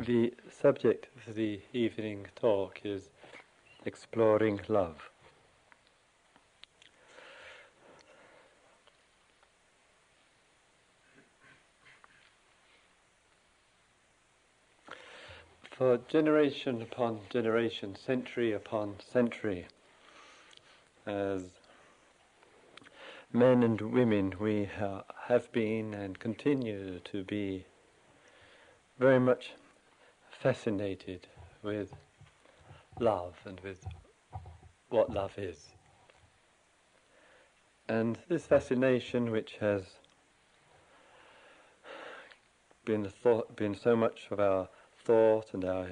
The subject of the evening talk is exploring love. For generation upon generation, century upon century, as men and women, we ha- have been and continue to be very much fascinated with love and with what love is. And this fascination, which has been, thought, been so much of our thought and our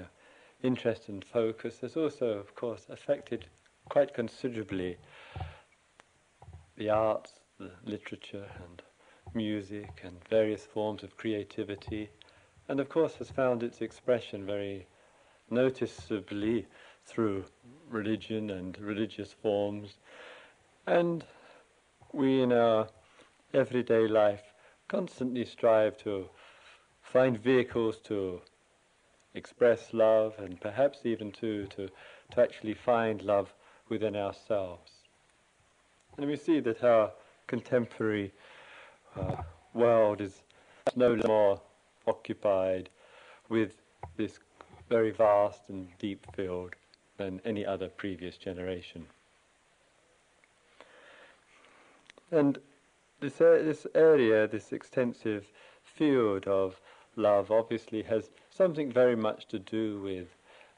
interest and focus, has also, of course, affected quite considerably the arts, the literature, and music, and various forms of creativity and of course has found its expression very noticeably through religion and religious forms. And we in our everyday life constantly strive to find vehicles to express love and perhaps even to, to, to actually find love within ourselves. And we see that our contemporary uh, world is no more occupied with this very vast and deep field than any other previous generation. And this, uh, this area, this extensive field of love, obviously has something very much to do with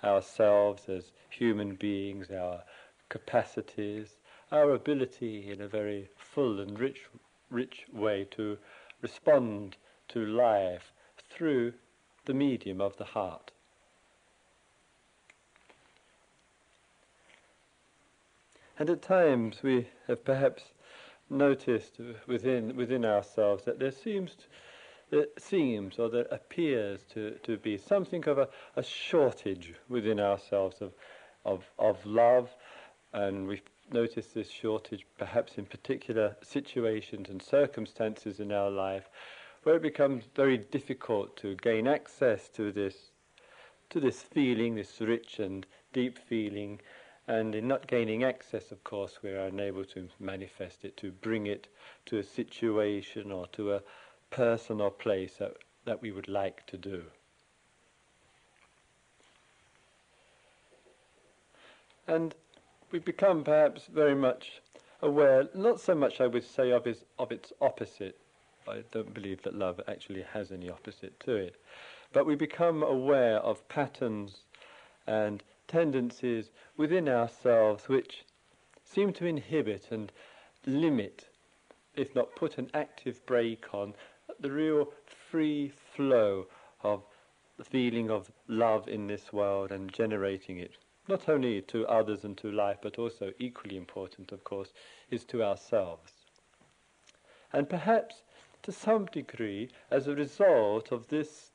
ourselves as human beings, our capacities, our ability in a very full and rich, rich way to respond to life through the medium of the heart. And at times we have perhaps noticed within within ourselves that there seems there seems or there appears to, to be something of a, a shortage within ourselves of, of of love and we've noticed this shortage perhaps in particular situations and circumstances in our life where it becomes very difficult to gain access to this, to this feeling, this rich and deep feeling, and in not gaining access, of course, we are unable to manifest it, to bring it to a situation or to a person or place that, that we would like to do. And we become perhaps very much aware, not so much I would say of, his, of its opposite, I don't believe that love actually has any opposite to it. But we become aware of patterns and tendencies within ourselves which seem to inhibit and limit, if not put an active brake on, the real free flow of the feeling of love in this world and generating it, not only to others and to life, but also equally important, of course, is to ourselves. And perhaps to some degree as a result of this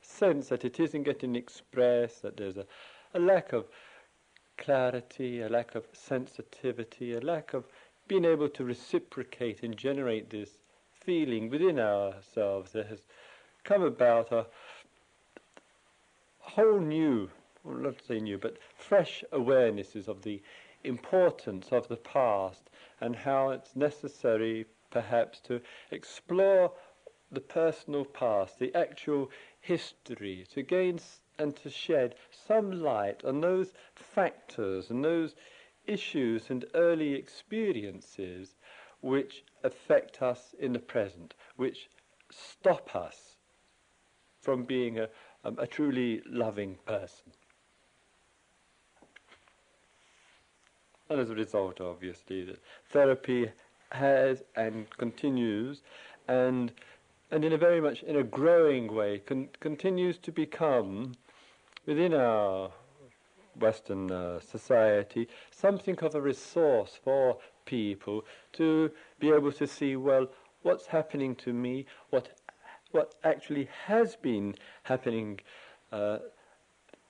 sense that it isn't getting expressed, that there's a, a lack of clarity, a lack of sensitivity, a lack of being able to reciprocate and generate this feeling within ourselves that has come about a whole new, well, not to say new, but fresh awarenesses of the importance of the past and how it's necessary perhaps to explore the personal past, the actual history, to gain and to shed some light on those factors and those issues and early experiences which affect us in the present, which stop us from being a, um, a truly loving person. And as a result, obviously, that therapy has and continues and and in a very much in a growing way con- continues to become within our Western uh, society something of a resource for people to be able to see well what's happening to me what what actually has been happening uh,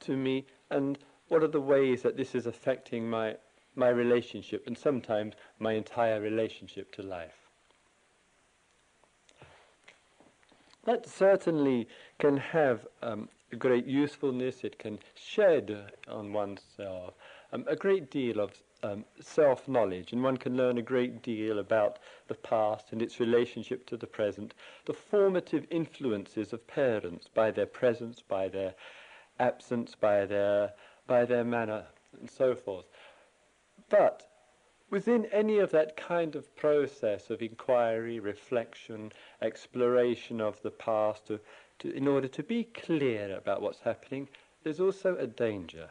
to me and what are the ways that this is affecting my my relationship and sometimes my entire relationship to life. That certainly can have um, great usefulness. It can shed on oneself um, a great deal of um, self knowledge, and one can learn a great deal about the past and its relationship to the present, the formative influences of parents by their presence, by their absence, by their, by their manner, and so forth. But within any of that kind of process of inquiry, reflection, exploration of the past, to, to, in order to be clear about what's happening, there's also a danger.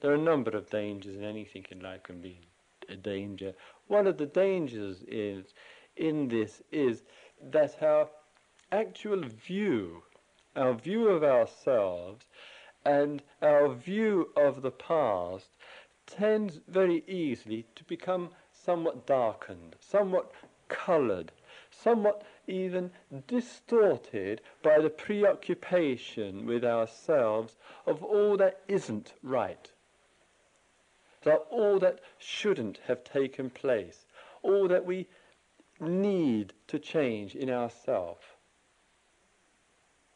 There are a number of dangers, and anything in life can be a danger. One of the dangers is in this is that our actual view, our view of ourselves, and our view of the past tends very easily to become somewhat darkened, somewhat coloured, somewhat even distorted by the preoccupation with ourselves of all that isn't right that all that shouldn't have taken place, all that we need to change in ourselves.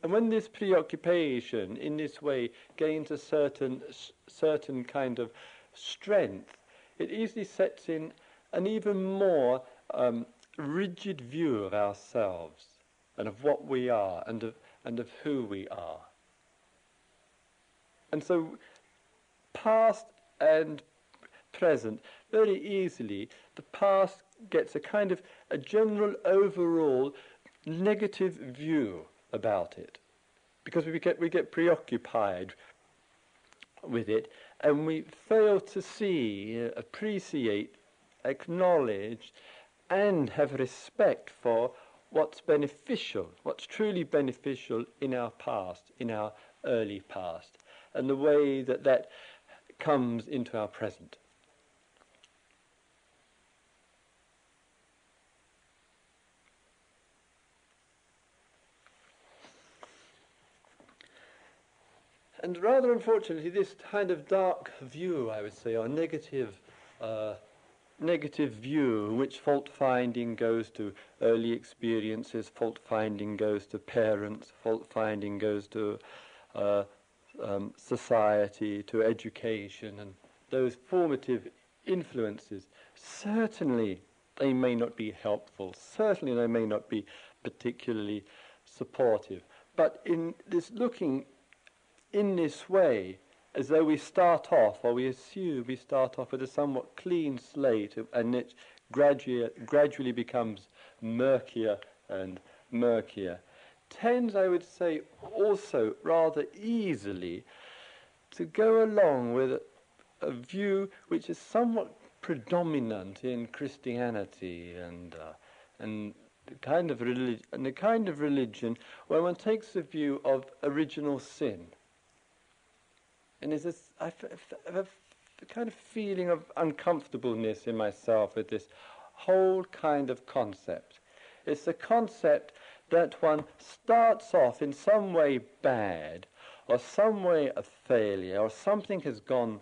And when this preoccupation in this way gains a certain, certain kind of strength, it easily sets in an even more um, rigid view of ourselves and of what we are and of, and of who we are. And so, past and present, very easily the past gets a kind of a general overall negative view about it because we get we get preoccupied with it and we fail to see, uh, appreciate, acknowledge and have respect for what's beneficial, what's truly beneficial in our past, in our early past, and the way that that comes into our present. And rather unfortunately, this kind of dark view, I would say, or negative, uh, negative view, which fault finding goes to early experiences, fault finding goes to parents, fault finding goes to uh, um, society, to education, and those formative influences. Certainly, they may not be helpful. Certainly, they may not be particularly supportive. But in this looking in this way, as though we start off, or we assume we start off with a somewhat clean slate, and it gradually, gradually becomes murkier and murkier, tends, I would say, also rather easily to go along with a, a view which is somewhat predominant in Christianity and uh, and the kind of religion and the kind of religion where one takes the view of original sin and there's this, a kind of feeling of uncomfortableness in myself with this whole kind of concept. It's the concept that one starts off in some way bad, or some way a failure, or something has gone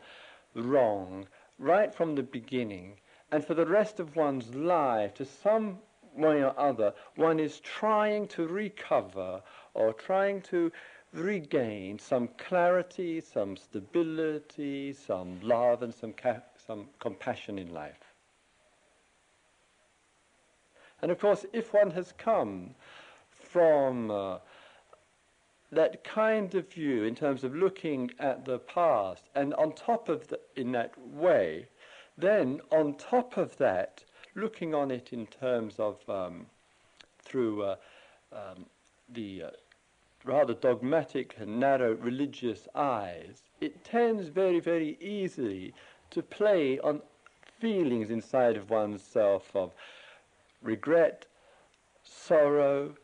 wrong right from the beginning, and for the rest of one's life, to some way or other, one is trying to recover or trying to regain some clarity, some stability, some love, and some, ca- some compassion in life. And of course, if one has come from uh, that kind of view in terms of looking at the past, and on top of that, in that way, then on top of that, looking on it in terms of um, through uh, um, the uh, rather dogmatic and narrow religious eyes, it tends very, very easily to play on feelings inside of oneself of regret, sorrow,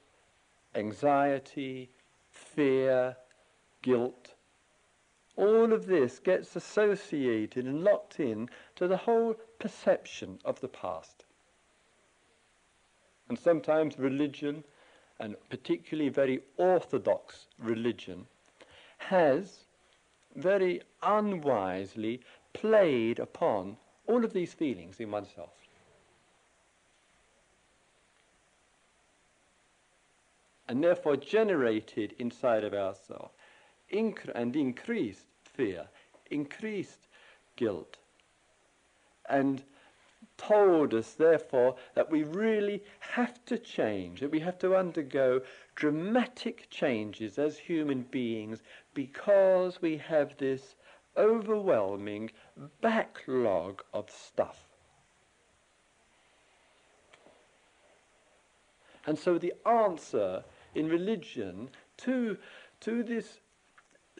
anxiety, fear, guilt. All of this gets associated and locked in to the whole perception of the past. And sometimes religion and particularly very orthodox religion, has very unwisely played upon all of these feelings in oneself. And therefore generated inside of ourselves inc- and increased fear, increased guilt, and told us, therefore, that we really have to change, that we have to undergo dramatic changes as human beings because we have this overwhelming backlog of stuff. And so the answer in religion to, to this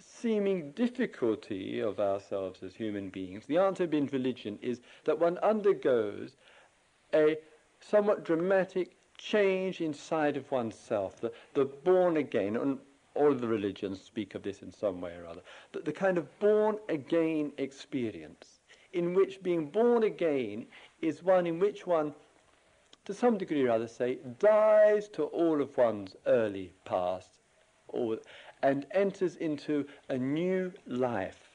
seeming difficulty of ourselves as human beings, the answer in religion is that one undergoes a somewhat dramatic change inside of oneself, the, the born again, and all the religions speak of this in some way or other, the, the kind of born again experience, in which being born again is one in which one, to some degree or other, say, dies to all of one's early past, or, and enters into a new life.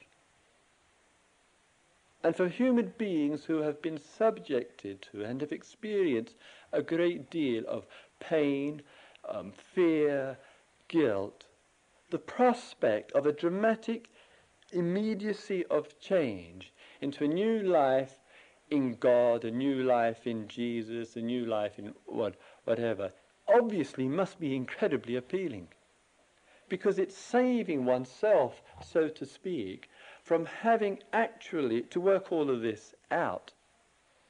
And for human beings who have been subjected to and have experienced a great deal of pain, um, fear, guilt, the prospect of a dramatic immediacy of change into a new life in God, a new life in Jesus, a new life in what, whatever, obviously must be incredibly appealing. Because it's saving oneself, so to speak, from having actually to work all of this out,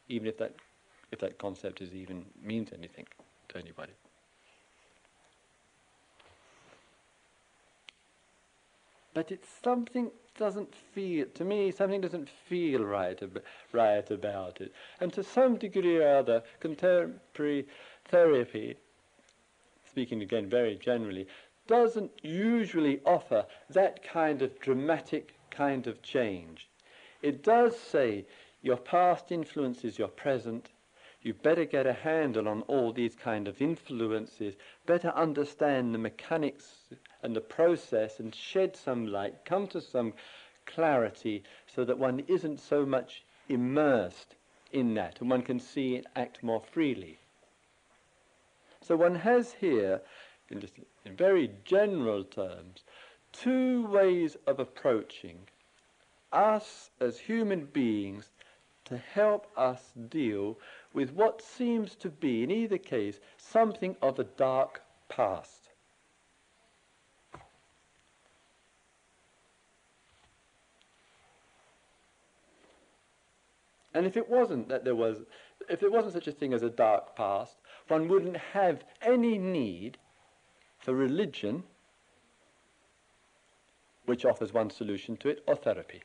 even if that, if that concept is even means anything to anybody. but it's something doesn't feel to me something doesn't feel right ab- right about it and to some degree or other contemporary therapy speaking again very generally doesn't usually offer that kind of dramatic kind of change. It does say your past influences your present. You better get a handle on all these kind of influences, better understand the mechanics and the process and shed some light, come to some clarity so that one isn't so much immersed in that and one can see and act more freely. So one has here, in, very general terms, two ways of approaching us as human beings to help us deal with what seems to be, in either case, something of a dark past. And if it wasn't that there was, if there wasn't such a thing as a dark past, one wouldn't have any need for religion, which offers one solution to it, or therapy.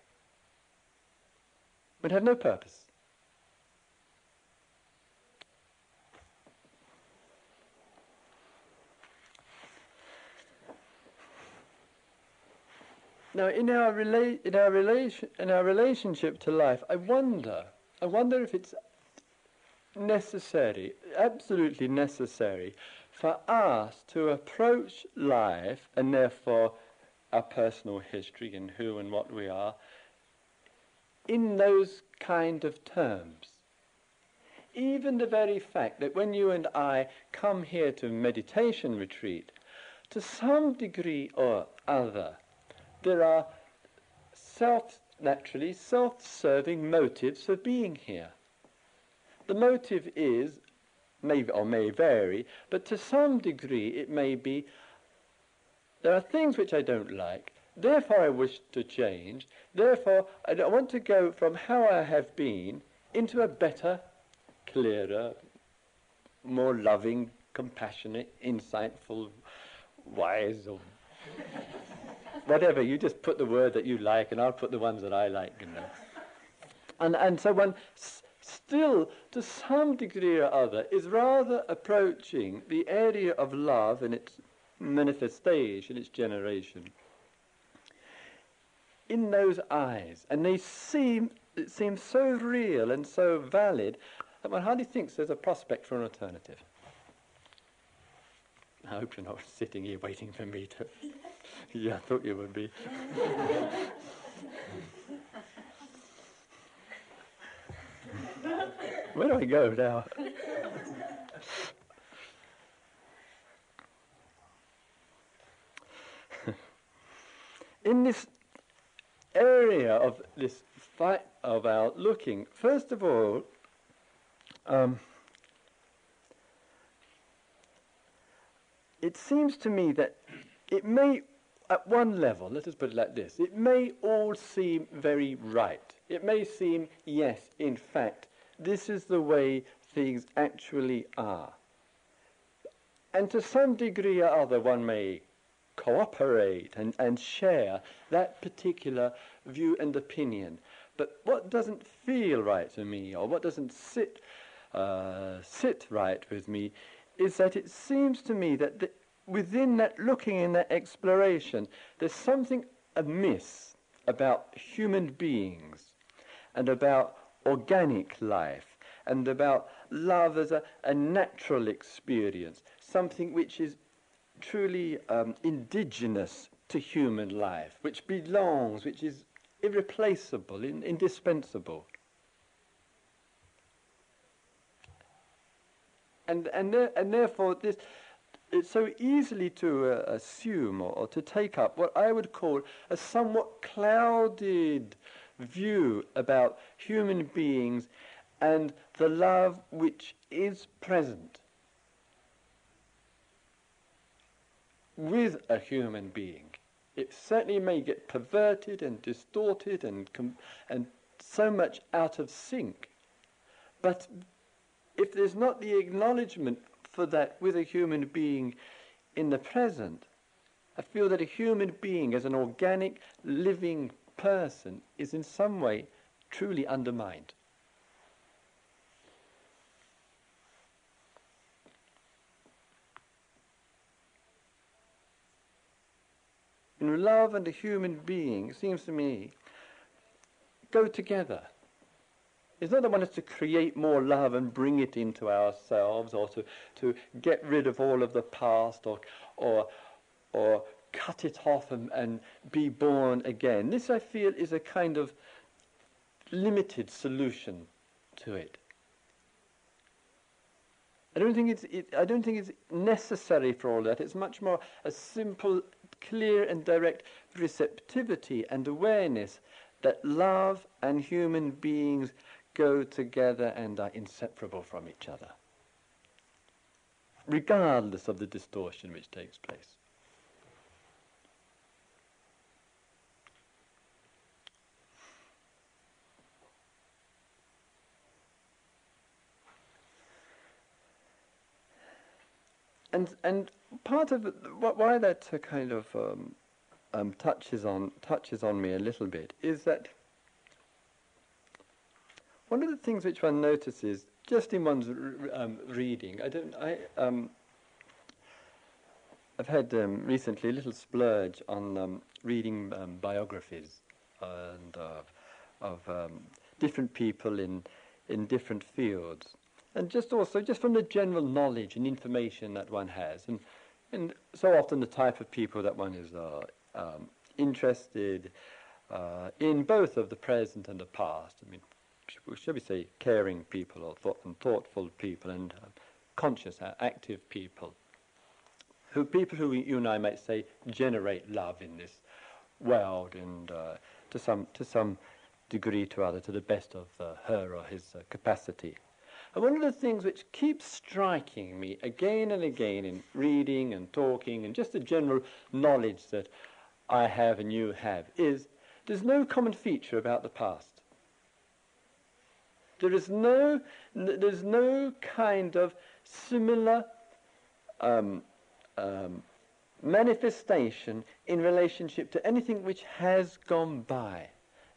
Would have no purpose. Now, in our, rela- in, our relation- in our relationship to life, I wonder, I wonder if it's necessary, absolutely necessary, for us to approach life and therefore our personal history and who and what we are in those kind of terms. Even the very fact that when you and I come here to meditation retreat, to some degree or other, there are self, naturally, self-serving motives for being here. The motive is, may or may vary, but to some degree it may be, there are things which I don't like, therefore I wish to change, therefore I want to go from how I have been into a better, clearer, more loving, compassionate, insightful, wise, or whatever, you just put the word that you like, and I'll put the ones that I like, you know. And, and so one still, to some degree or other, is rather approaching the area of love and its manifestation, its generation, in those eyes. And they seem, it seems so real and so valid that one hardly thinks there's a prospect for an alternative. I hope you're not sitting here waiting for me to yeah, I thought you would be. Where do I go now? in this area of this fight of our looking, first of all, um, it seems to me that it may, at one level, let us put it like this, it may all seem very right. It may seem, yes, in fact, this is the way things actually are. And to some degree or other, one may cooperate and, and share that particular view and opinion. But what doesn't feel right to me, or what doesn't sit, uh, sit right with me, is that it seems to me that the, within that looking in that exploration, there's something amiss about human beings and about organic life and about love as a, a natural experience, something which is truly um, indigenous to human life, which belongs, which is irreplaceable, in, indispensable. And, and, and therefore, this, it's so easily to uh, assume or, or, to take up what I would call a somewhat clouded view about human beings and the love which is present with a human being. It certainly may get perverted and distorted and, and so much out of sync. But if there's not the acknowledgement for that with a human being in the present, I feel that a human being as an organic, living person is in some way truly undermined. And love and a human being, seems to me, go together. It's not that one has to create more love and bring it into ourselves or to, to get rid of all of the past or, or, or cut it off and, and be born again. This, I feel, is a kind of limited solution to it. I don't think it's, it, I don't think it's necessary for all that. It's much more a simple clear and direct receptivity and awareness that love and human beings go together and are inseparable from each other, regardless of the distortion which takes place. And, and part of why that kind of um, um, touches on touches on me a little bit is that one of the things which one notices just in one's um, reading, I don't, I, um, I've had um, recently a little splurge on um, reading biographies and uh, of different people in in different fields and just also just from the general knowledge and information that one has, and and so often the type of people that one is uh, um, interested uh, in both of the present and the past. I mean, should we say caring people or thought and thoughtful people and uh, conscious, uh, active people, who people who you and I might say generate love in this world and uh, to some to some degree to other to the best of uh, her or his capacity. And one of the things which keeps striking me again and again in reading and talking and just the general knowledge that I have and you have is there's no common feature about the past. There is no, there's no kind of similar um, um, manifestation in relationship to anything which has gone by.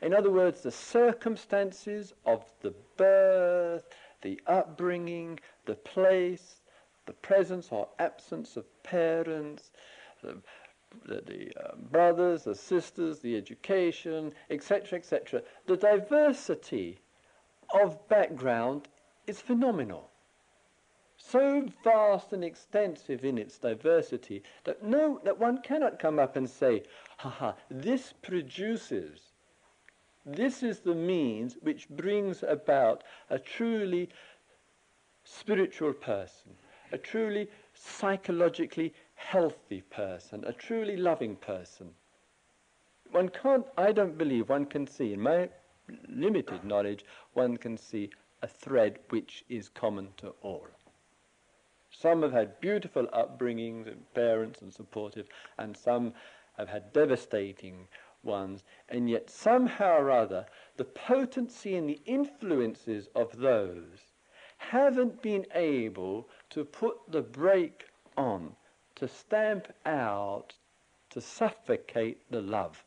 In other words, the circumstances of the birth, the upbringing, the place, the presence or absence of parents, the, the, the uh, brothers, the sisters, the education, etc., etc. The diversity of background is phenomenal. So vast and extensive in its diversity that no, that one cannot come up and say, haha, this produces this is the means which brings about a truly spiritual person, a truly psychologically healthy person, a truly loving person. one can't, I don't believe one can see, in my limited knowledge, one can see a thread which is common to all. Some have had beautiful upbringings and parents and supportive, and some have had devastating ones, and yet somehow or other the potency and the influences of those haven't been able to put the brake on, to stamp out, to suffocate the love.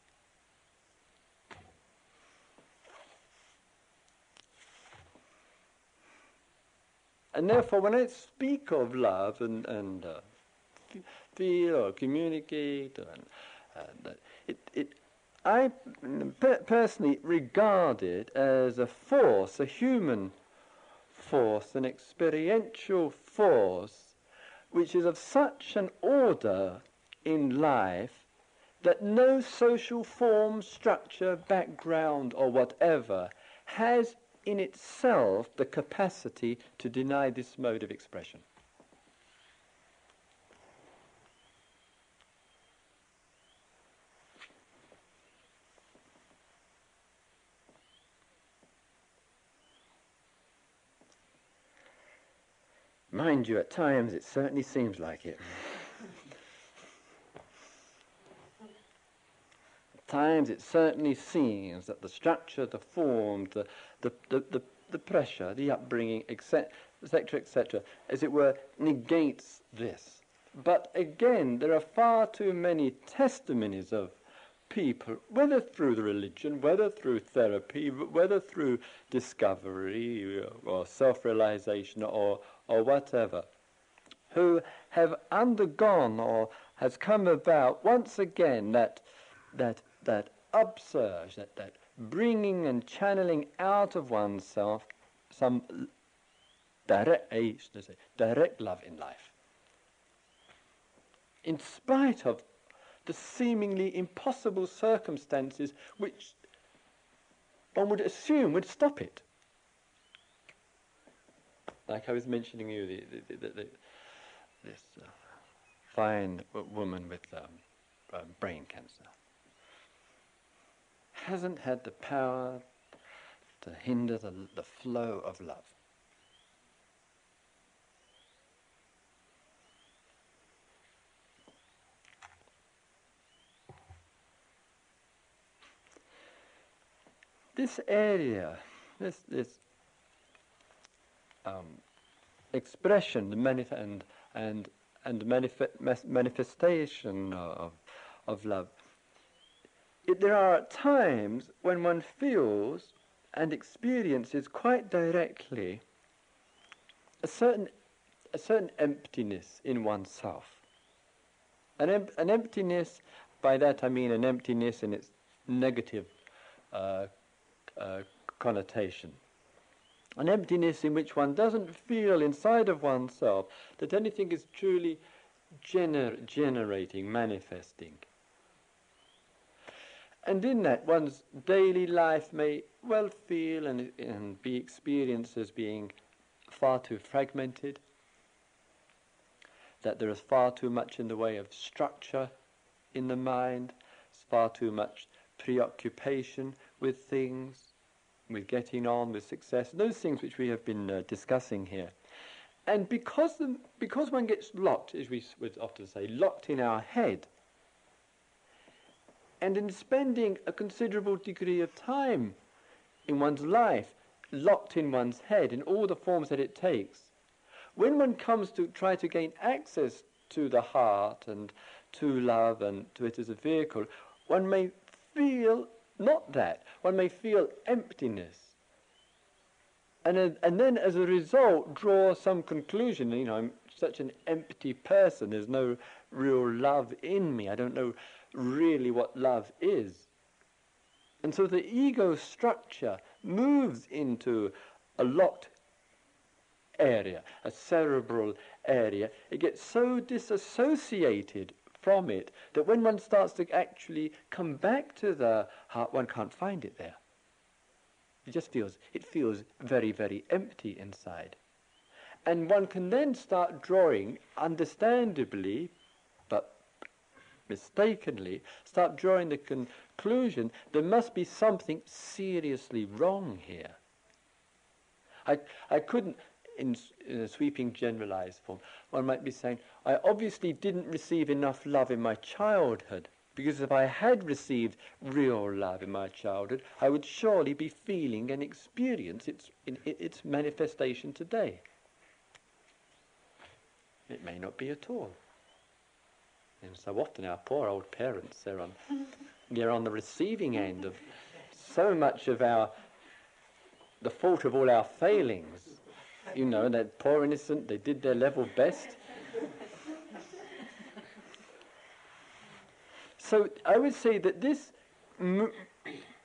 And therefore, when I speak of love and, and uh, feel or communicate, and, uh, it, it, I personally regard it as a force, a human force, an experiential force, which is of such an order in life that no social form, structure, background, or whatever has in itself the capacity to deny this mode of expression. Mind you, at times it certainly seems like it. at times it certainly seems that the structure, the form, the, the, the, the, the pressure, the upbringing, etc., etc., etc., as it were, negates this. But again, there are far too many testimonies of people, whether through the religion, whether through therapy, whether through discovery or self-realization or, or whatever, who have undergone or has come about once again that, that, that upsurge, that, that bringing and channeling out of oneself some direct, eh, say, direct love in life. In spite of the seemingly impossible circumstances which one would assume would stop it. Like I was mentioning you, the, the, the, this uh, fine woman with um, uh, brain cancer hasn't had the power to hinder the, the flow of love. This area, this, this um, expression the manif- and, and, and manif- manifestation of, of love, it, there are times when one feels and experiences quite directly a certain, a certain emptiness in oneself. An, em- an emptiness, by that I mean an emptiness in its negative uh, uh, connotation. An emptiness in which one doesn't feel inside of oneself that anything is truly gener- generating, manifesting. And in that, one's daily life may well feel and, and be experienced as being far too fragmented, that there is far too much in the way of structure in the mind, far too much preoccupation with things, with getting on, with success, those things which we have been uh, discussing here. And because, the, because one gets locked, as we would often say, locked in our head, and in spending a considerable degree of time in one's life, locked in one's head in all the forms that it takes, when one comes to try to gain access to the heart and to love and to it as a vehicle, one may feel not that. One may feel emptiness. And, and then as a result draw some conclusion, you know, I'm such an empty person, there's no real love in me, I don't know really what love is. And so the ego structure moves into a locked area, a cerebral area. It gets so disassociated from it that when one starts to actually come back to the heart, one can't find it there. It just feels, it feels very, very empty inside. And one can then start drawing, understandably, but mistakenly start drawing the conclusion there must be something seriously wrong here. I, I couldn't, in, in a sweeping generalized form, one might be saying, I obviously didn't receive enough love in my childhood because if I had received real love in my childhood, I would surely be feeling and experience its, in, its manifestation today. It may not be at all. And so often our poor old parents, they're on, they're on the receiving end of so much of our, the fault of all our failings. You know, that poor innocent, they did their level best. So I would say that this m-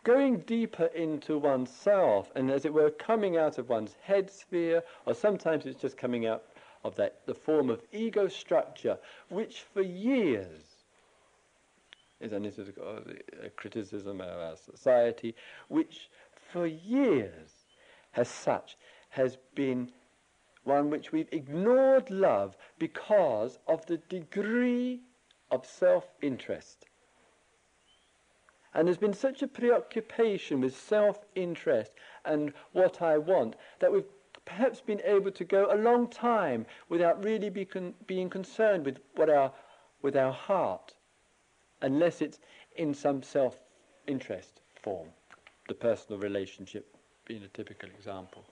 going deeper into oneself and as it were coming out of one's head sphere or sometimes it's just coming out of that the form of ego structure which for years is and this is a, a criticism of our society which for years as such has been one which we've ignored love because of the degree of self-interest And there's been such a preoccupation with self interest and what I want that we've perhaps been able to go a long time without really be con- being concerned with, what our, with our heart, unless it's in some self interest form, the personal relationship being a typical example.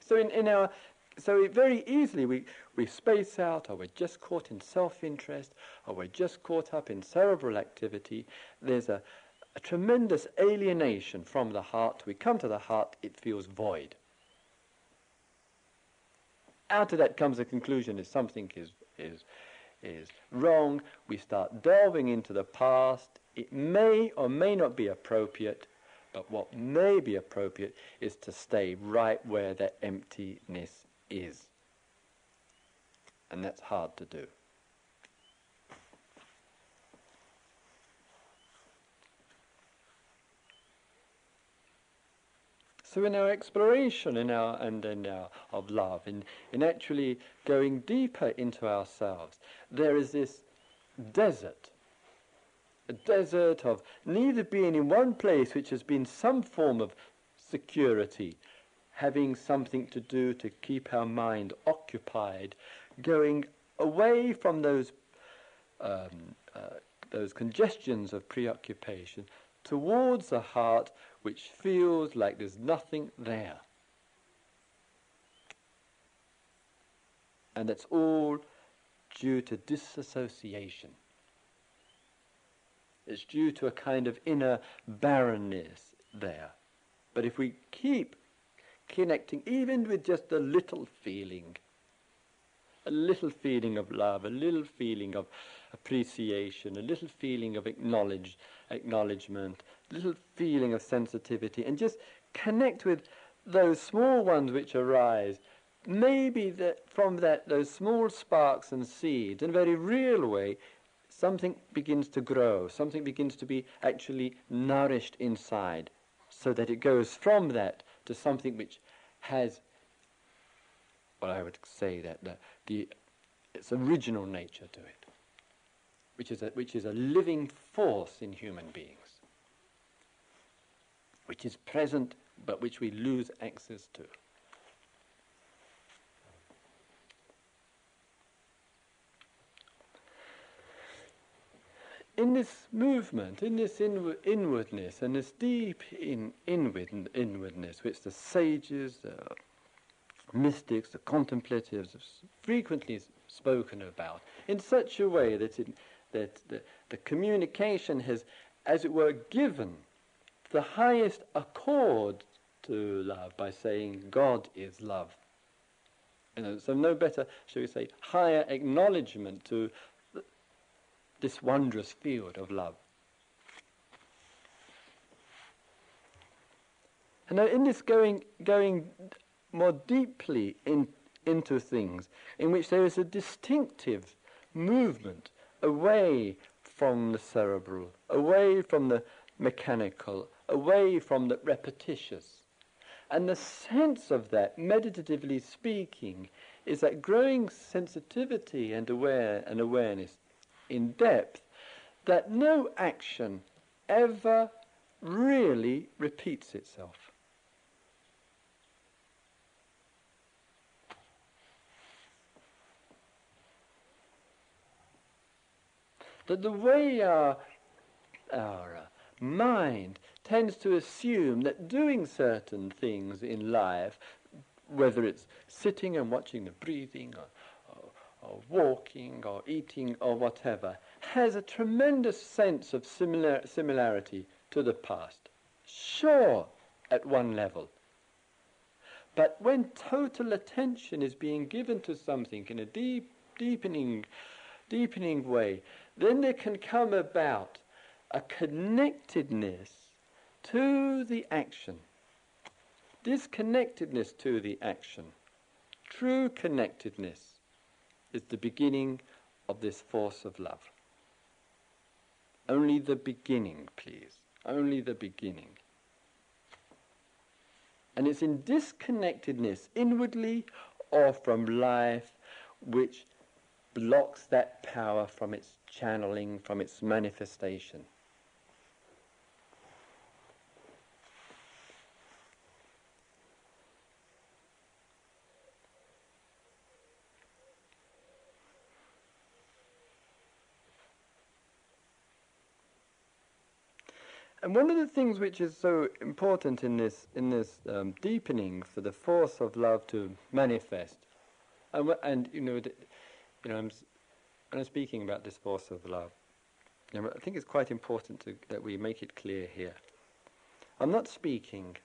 So, in, in our so very easily we, we space out, or we're just caught in self interest, or we're just caught up in cerebral activity. There's a, a tremendous alienation from the heart. We come to the heart, it feels void. Out of that comes a conclusion that something is, is, is wrong. We start delving into the past. It may or may not be appropriate, but what may be appropriate is to stay right where that emptiness is. And that's hard to do. So in our exploration in our and in our of love, in, in actually going deeper into ourselves, there is this desert. A desert of neither being in one place which has been some form of security, having something to do to keep our mind occupied, going away from those, um, uh, those congestions of preoccupation towards a heart which feels like there's nothing there. And that's all due to disassociation. It's due to a kind of inner barrenness there. But if we keep connecting even with just a little feeling, a little feeling of love, a little feeling of appreciation, a little feeling of acknowledge, acknowledgement, a little feeling of sensitivity, and just connect with those small ones which arise. Maybe that from that those small sparks and seeds, in a very real way, something begins to grow, something begins to be actually nourished inside, so that it goes from that to something which has, well, I would say that the, the its original nature to it, which is a, which is a living force in human beings, which is present but which we lose access to. In this movement, in this inward, inwardness, and this deep in, inward, inwardness, which the sages, the mystics, the contemplatives have frequently spoken about, in such a way that, it, that the, the communication has, as it were, given the highest accord to love by saying God is love. You know, so no better, shall we say, higher acknowledgement to this wondrous field of love. And now in this going, going more deeply in, into things, in which there is a distinctive movement away from the cerebral, away from the mechanical, away from the repetitious. And the sense of that, meditatively speaking, is that growing sensitivity and aware and awareness in depth that no action ever really repeats itself. That the way our, our uh, mind tends to assume that doing certain things in life, whether it's sitting and watching the breathing or, or, walking or eating or whatever, has a tremendous sense of similar, similarity to the past. Sure, at one level. But when total attention is being given to something in a deep, deepening, deepening way, then there can come about a connectedness to the action. Disconnectedness to the action. True connectedness is the beginning of this force of love. Only the beginning, please. Only the beginning. And it's in disconnectedness, inwardly or from life, which blocks that power from its channeling, from its manifestation. And one of the things which is so important in this in this um, deepening for the force of love to manifest, and, and you know, you know, I'm, I'm speaking about this force of love, you know, I think it's quite important to, that we make it clear here. I'm not speaking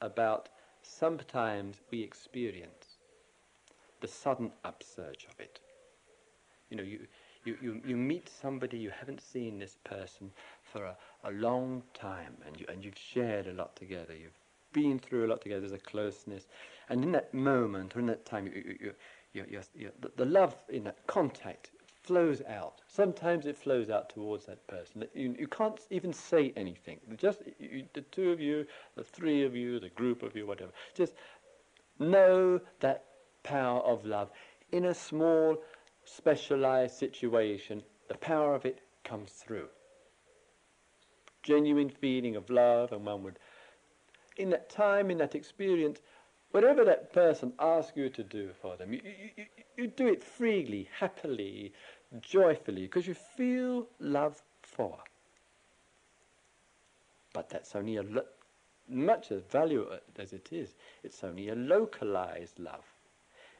about sometimes we experience the sudden upsurge of it. You know, you, you, you, you meet somebody, you haven't seen this person for a, a long time, and, you, and you've shared a lot together, you've been through a lot together, there's a closeness, and in that moment, or in that time, you, you, you, you, the, the love in that contact flows out. Sometimes it flows out towards that person. You, you can't even say anything. Just you, the two of you, the three of you, the group of you, whatever. Just know that power of love in a small specialized situation, the power of it comes through. Genuine feeling of love, and one would, in that time, in that experience, whatever that person asks you to do for them, you, you, you do it freely, happily, joyfully, because you feel love for. But that's only a lo- much as value uh, as it is, it's only a localized love.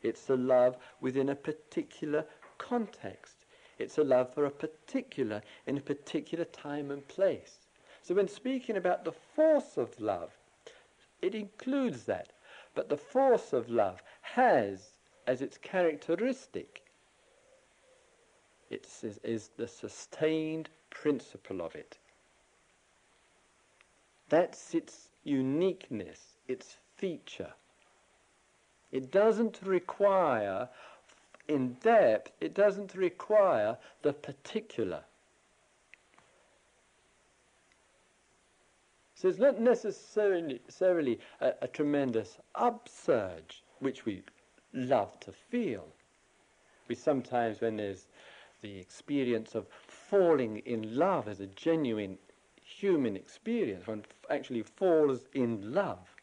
It's a love within a particular context. It's a love for a particular, in a particular time and place. So when speaking about the force of love, it includes that. But the force of love has as its characteristic it is, is the sustained principle of it. That's its uniqueness, its feature. It doesn't require, in depth, it doesn't require the particular. So it's not necessarily, necessarily a, a tremendous upsurge, which we love to feel. We sometimes, when there's the experience of falling in love as a genuine human experience, one actually falls in love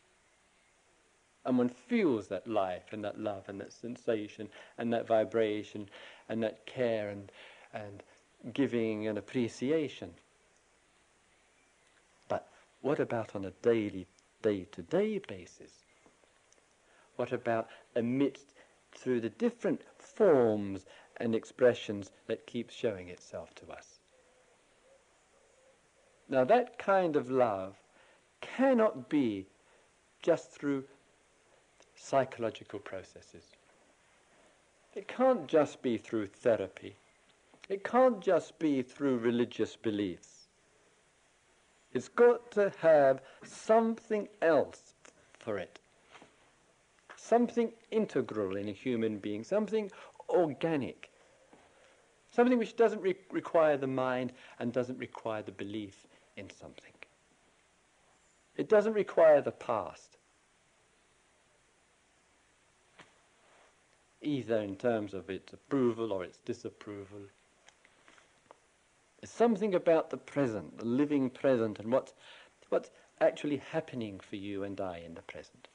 and one feels that life and that love and that sensation and that vibration and that care and, and giving and appreciation. What about on a daily, day to day basis? What about amidst through the different forms and expressions that keep showing itself to us? Now, that kind of love cannot be just through psychological processes. It can't just be through therapy. It can't just be through religious beliefs. It's got to have something else for it. Something integral in a human being, something organic. Something which doesn't re- require the mind and doesn't require the belief in something. It doesn't require the past. either in terms of its approval or its disapproval. There's something about the present, the living present, and what's, what's actually happening for you and I in the present.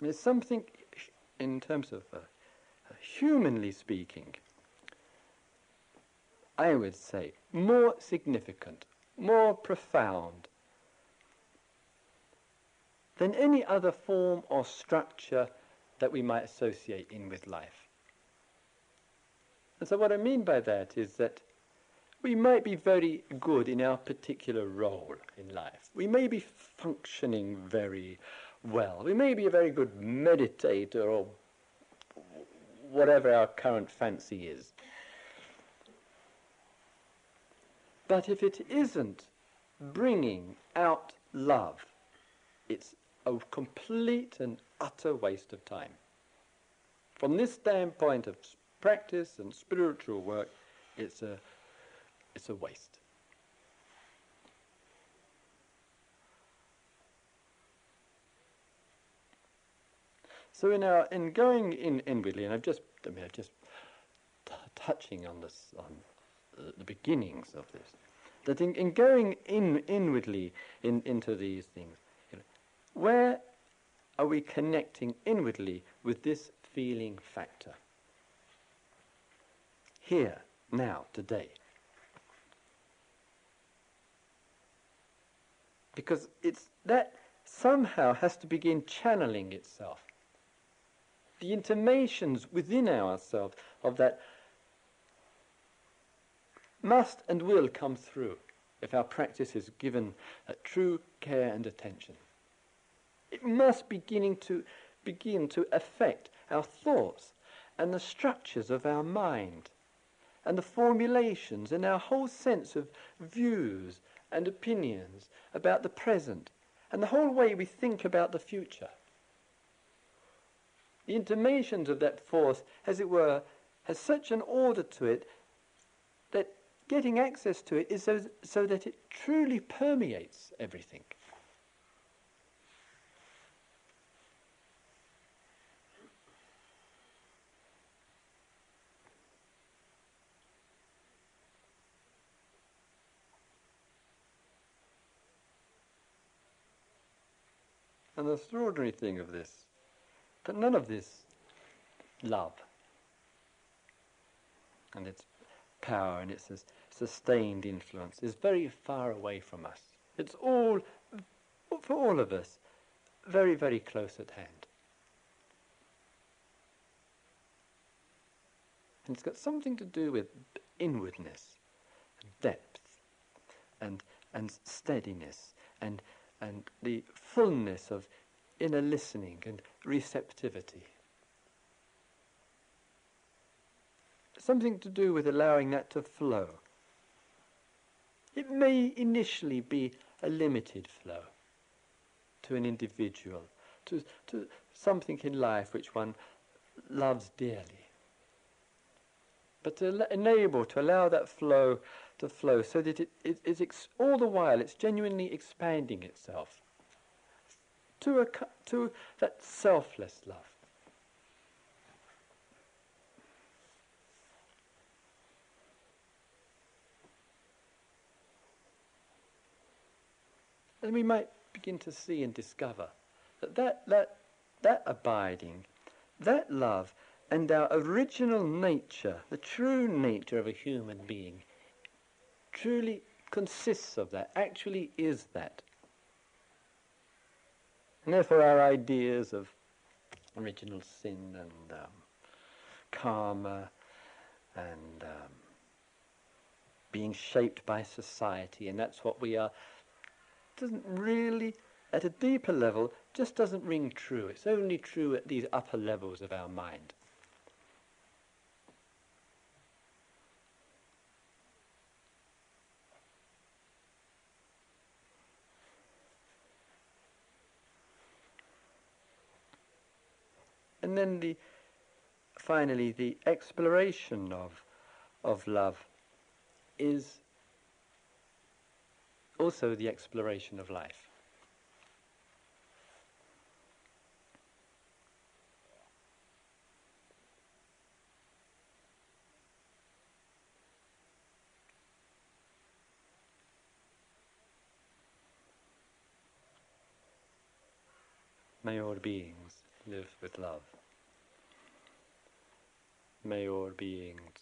There's something in terms of uh, humanly speaking, I would say, more significant, more profound than any other form or structure that we might associate in with life. And so, what I mean by that is that we might be very good in our particular role in life. We may be functioning very well. We may be a very good meditator or whatever our current fancy is. But if it isn't bringing out love, it's a complete and utter waste of time. From this standpoint of practice and spiritual work, it's a, it's a waste. So in our in going in inwardly, and I'm just I mean I'm just t- touching on this on Uh, the beginnings of this, that in, in going in inwardly in, into these things, you know, where are we connecting inwardly with this feeling factor? Here, now, today. Because it's that somehow has to begin channeling itself the intimations within ourselves of that must and will come through if our practice is given uh, true care and attention. It must beginning to begin to affect our thoughts and the structures of our mind and the formulations and our whole sense of views and opinions about the present and the whole way we think about the future. The intimations of that force, as it were, has such an order to it getting access to it is so, so that it truly permeates everything. And the extraordinary thing of this that none of this love and its power and its sustained influence is very far away from us. It's all, for all of us, very, very close at hand. And it's got something to do with inwardness, depth, and, and steadiness, and, and the fullness of inner listening and receptivity. Something to do with allowing that to flow. It may initially be a limited flow to an individual, to, to something in life which one loves dearly. But to enable, to allow that flow to flow so that it is ex- all the while it's genuinely expanding itself to, a, to that selfless love. And we might begin to see and discover that that, that, that abiding, that love, and our original nature, the true nature of a human being, truly consists of that, actually is that. And therefore, our ideas of original sin and um, karma and um, being shaped by society, and that's what we are, doesn't really, at a deeper level, just doesn't ring true. It's only true at these upper levels of our mind. And then the finally the exploration of of love is also the exploration of life. May all beings live with love. May all beings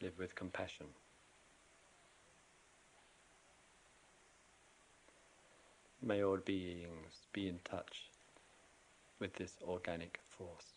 live with compassion. May all beings be in touch with this organic force.